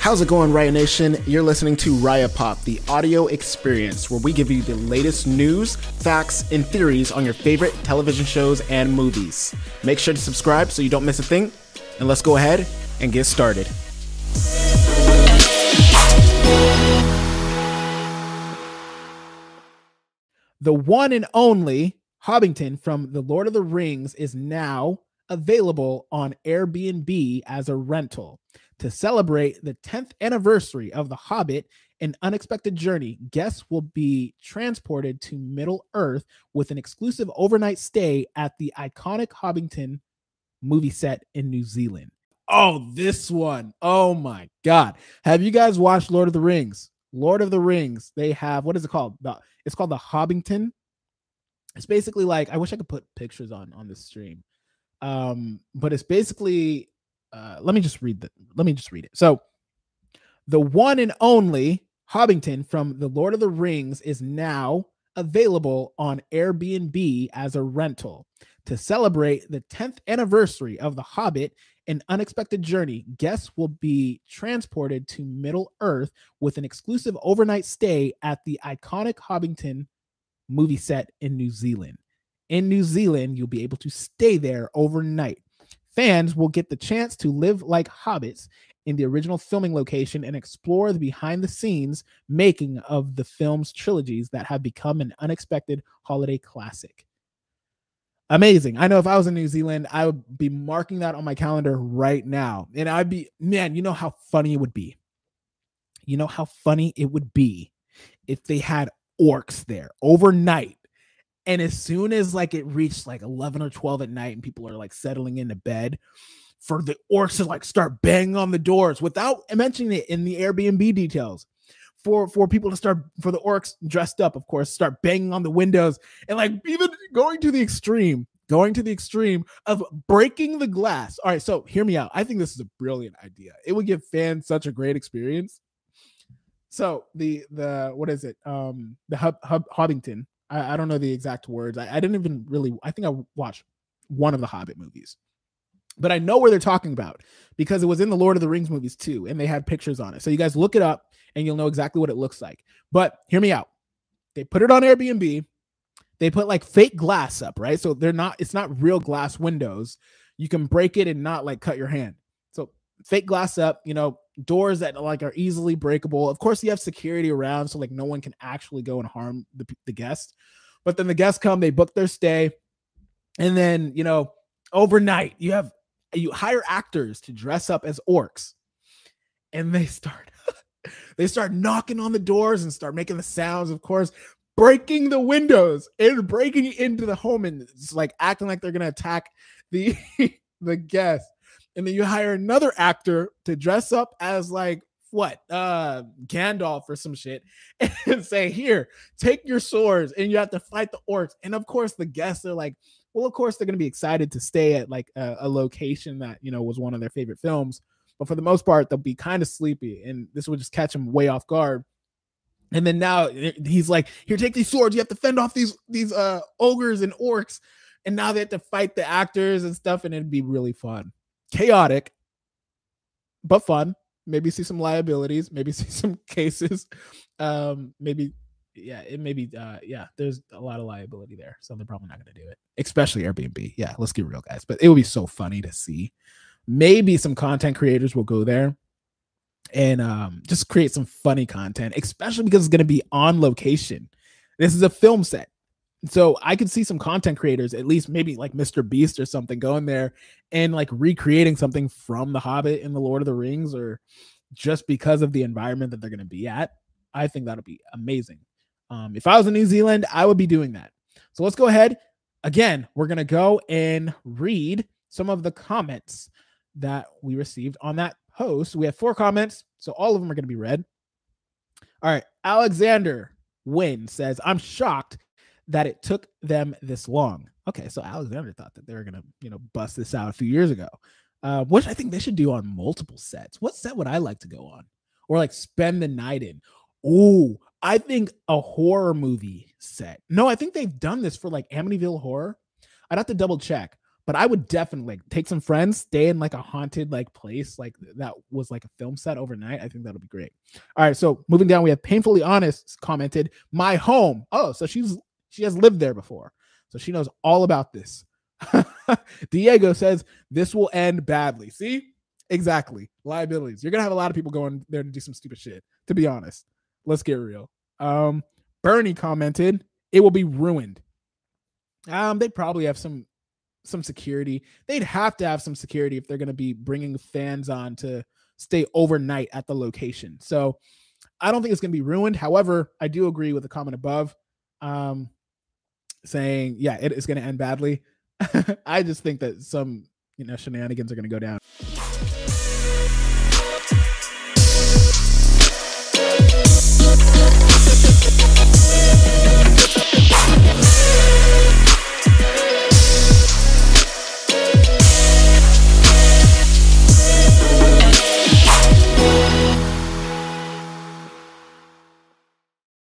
How's it going, Raiya Nation? You're listening to Raiya Pop, the audio experience, where we give you the latest news, facts, and theories on your favorite television shows and movies. Make sure to subscribe so you don't miss a thing, and let's go ahead and get started. The one and only Hobbiton from The Lord of the Rings is now available on Airbnb as a rental. To celebrate the 10th anniversary of The Hobbit, an unexpected journey, guests will be transported to Middle Earth with an exclusive overnight stay at the iconic Hobbiton movie set in New Zealand. Oh, this one. Oh my God. Have you guys watched Lord of the Rings? Lord of the Rings, they have what is it called? The, it's called the Hobbiton. It's basically like I wish I could put pictures on on the stream. Um, but it's basically uh let me just read the let me just read it. So the one and only Hobbiton from the Lord of the Rings is now available on Airbnb as a rental. To celebrate the 10th anniversary of The Hobbit, an unexpected journey, guests will be transported to Middle Earth with an exclusive overnight stay at the iconic Hobbiton movie set in New Zealand. In New Zealand, you'll be able to stay there overnight. Fans will get the chance to live like hobbits in the original filming location and explore the behind the scenes making of the film's trilogies that have become an unexpected holiday classic. Amazing. I know if I was in New Zealand, I would be marking that on my calendar right now. And I'd be, man, you know how funny it would be. You know how funny it would be if they had orcs there overnight. And as soon as like it reached like 11 or 12 at night and people are like settling into bed, for the orcs to like start banging on the doors without mentioning it in the Airbnb details. For for people to start for the orcs dressed up, of course, start banging on the windows and like even going to the extreme, going to the extreme of breaking the glass. All right, so hear me out. I think this is a brilliant idea. It would give fans such a great experience. So the the what is it? Um, the hub, hub Hobbiton. I, I don't know the exact words. I, I didn't even really. I think I watched one of the Hobbit movies but I know where they're talking about because it was in the Lord of the Rings movies too, and they had pictures on it. So you guys look it up and you'll know exactly what it looks like. But hear me out. They put it on Airbnb. They put like fake glass up, right? So they're not, it's not real glass windows. You can break it and not like cut your hand. Fake glass up, you know, doors that like are easily breakable. Of course, you have security around, so like no one can actually go and harm the, the guest. But then the guests come, they book their stay, and then you know, overnight you have you hire actors to dress up as orcs and they start they start knocking on the doors and start making the sounds of course breaking the windows and breaking into the home and it's like acting like they're gonna attack the the guests and then you hire another actor to dress up as like what uh Gandalf or some shit and say here take your swords and you have to fight the orcs and of course the guests are like well, of course, they're to be excited to stay at like a, a, location that you know was one of their favorite films. But for the most part, they'll be kind of sleepy, and this will just catch them way off guard. And then now eh, he's like, "Here, take these swords. You have to fend off these these uh ogres and orcs." And now they have to fight the actors and stuff, and it'd be really fun, chaotic, but fun. Maybe see some liabilities, maybe see some cases, um, maybe yeah, it may be uh yeah, there's a lot of liability there. So they're probably not gonna do it. Especially Airbnb. Yeah, let's get real, guys. But it would be so funny to see. Maybe some content creators will go there and um just create some funny content, especially because it's gonna be on location. This is a film set. So I could see some content creators, at least maybe like Mr. Beast or something, going there and like recreating something from The Hobbit and The Lord of the Rings, or just because of the environment that they're going to be at. I think that'll be amazing. Um, if I was in New Zealand, I would be doing that. So let's go ahead. Again, we're going to go and read some of the comments that we received on that post. We have four comments, so all of them are going to be read. All right. Alexander Wynn says, I'm shocked that it took them this long. Okay, so Alexander thought that they were gonna, you know, bust this out a few years ago. Uh, which I think they should do on multiple sets. What set would I like to go on? Or like spend the night in? Oh, I think a horror movie set. No, I think they've done this for like Amityville Horror. I'd have to double check, but I would definitely like take some friends, stay in like a haunted like place, like that was like a film set overnight. I think that'll be great. All right, so moving down, we have painfully honest commented, "My home." Oh, so she's she has lived there before, so she knows all about this. Diego says this will end badly. See, exactly liabilities. You're gonna have a lot of people going there to do some stupid shit. To be honest, let's get real. Um, Bernie commented, "It will be ruined." Um, they probably have some some security. They'd have to have some security if they're going to be bringing fans on to stay overnight at the location. So I don't think it's going to be ruined. However, I do agree with the comment above, um, saying, yeah, it is going to end badly. I just think that some, you know, shenanigans are going to go down.